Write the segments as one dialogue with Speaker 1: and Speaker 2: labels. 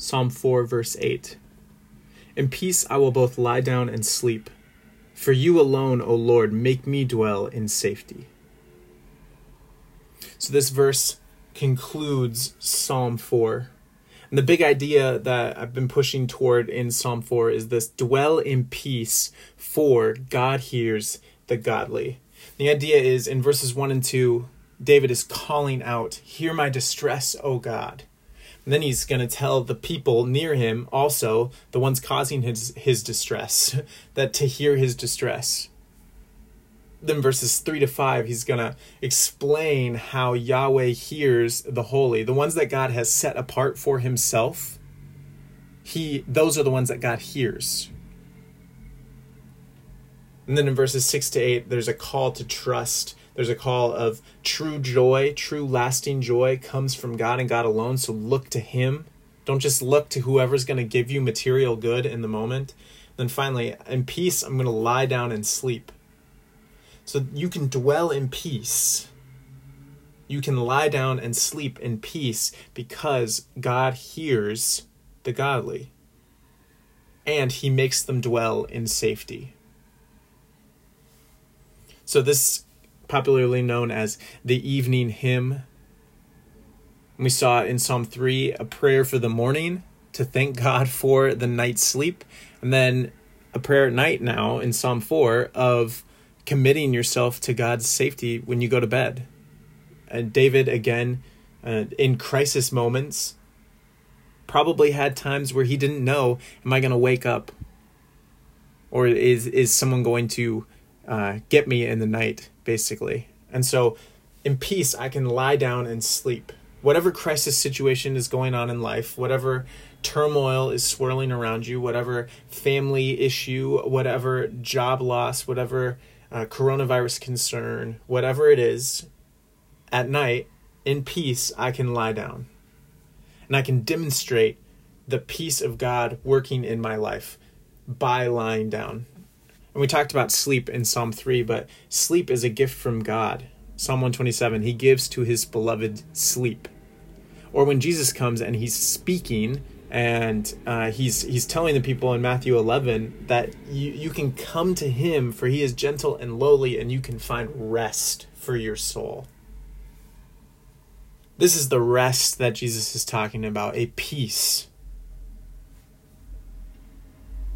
Speaker 1: Psalm 4, verse 8. In peace I will both lie down and sleep. For you alone, O Lord, make me dwell in safety. So this verse concludes Psalm 4. And the big idea that I've been pushing toward in Psalm 4 is this dwell in peace, for God hears the godly. The idea is in verses 1 and 2, David is calling out, Hear my distress, O God. And then he's going to tell the people near him, also the ones causing his, his distress, that to hear his distress. Then verses 3 to 5, he's going to explain how Yahweh hears the holy, the ones that God has set apart for himself. He those are the ones that God hears. And then in verses 6 to 8, there's a call to trust there's a call of true joy, true lasting joy comes from God and God alone. So look to Him. Don't just look to whoever's going to give you material good in the moment. Then finally, in peace, I'm going to lie down and sleep. So you can dwell in peace. You can lie down and sleep in peace because God hears the godly and He makes them dwell in safety. So this popularly known as the evening hymn. We saw in Psalm 3 a prayer for the morning to thank God for the night's sleep, and then a prayer at night now in Psalm 4 of committing yourself to God's safety when you go to bed. And David, again, uh, in crisis moments, probably had times where he didn't know, am I going to wake up? Or is, is someone going to uh, get me in the night, basically. And so, in peace, I can lie down and sleep. Whatever crisis situation is going on in life, whatever turmoil is swirling around you, whatever family issue, whatever job loss, whatever uh, coronavirus concern, whatever it is, at night, in peace, I can lie down. And I can demonstrate the peace of God working in my life by lying down, and we talked about sleep in Psalm 3, but sleep is a gift from God. Psalm 127, he gives to his beloved sleep. Or when Jesus comes and he's speaking and uh, he's he's telling the people in Matthew 11 that you, you can come to him for he is gentle and lowly and you can find rest for your soul. This is the rest that Jesus is talking about, a peace.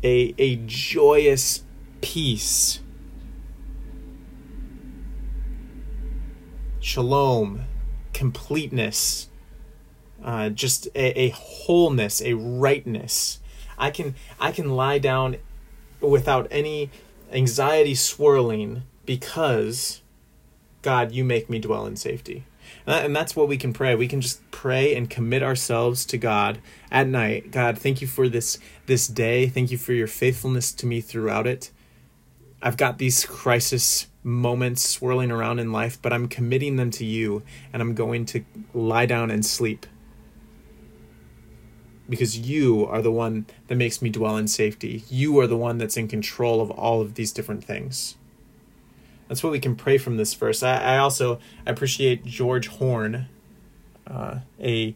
Speaker 1: A, a joyous peace, shalom, completeness, uh, just a, a wholeness, a rightness. I can I can lie down without any anxiety swirling because God, you make me dwell in safety. And that's what we can pray. We can just pray and commit ourselves to God at night. God, thank you for this this day. Thank you for your faithfulness to me throughout it. I've got these crisis moments swirling around in life, but I'm committing them to you and I'm going to lie down and sleep. Because you are the one that makes me dwell in safety. You are the one that's in control of all of these different things. That's what we can pray from this verse. I, I also appreciate George Horne, uh, a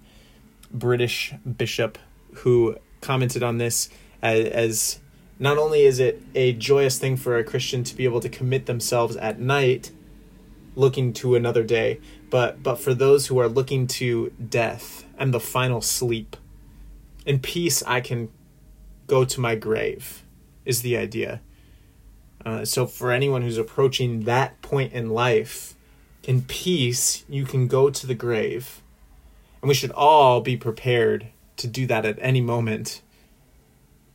Speaker 1: British bishop, who commented on this as, as not only is it a joyous thing for a Christian to be able to commit themselves at night looking to another day, but but for those who are looking to death and the final sleep. In peace I can go to my grave is the idea. Uh, so for anyone who's approaching that point in life, in peace you can go to the grave. And we should all be prepared to do that at any moment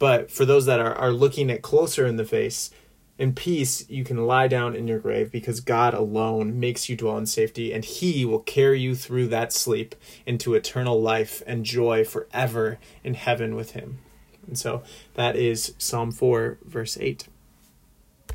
Speaker 1: but for those that are, are looking at closer in the face, in peace you can lie down in your grave because God alone makes you dwell in safety, and He will carry you through that sleep into eternal life and joy forever in heaven with Him. And so that is Psalm 4, verse 8.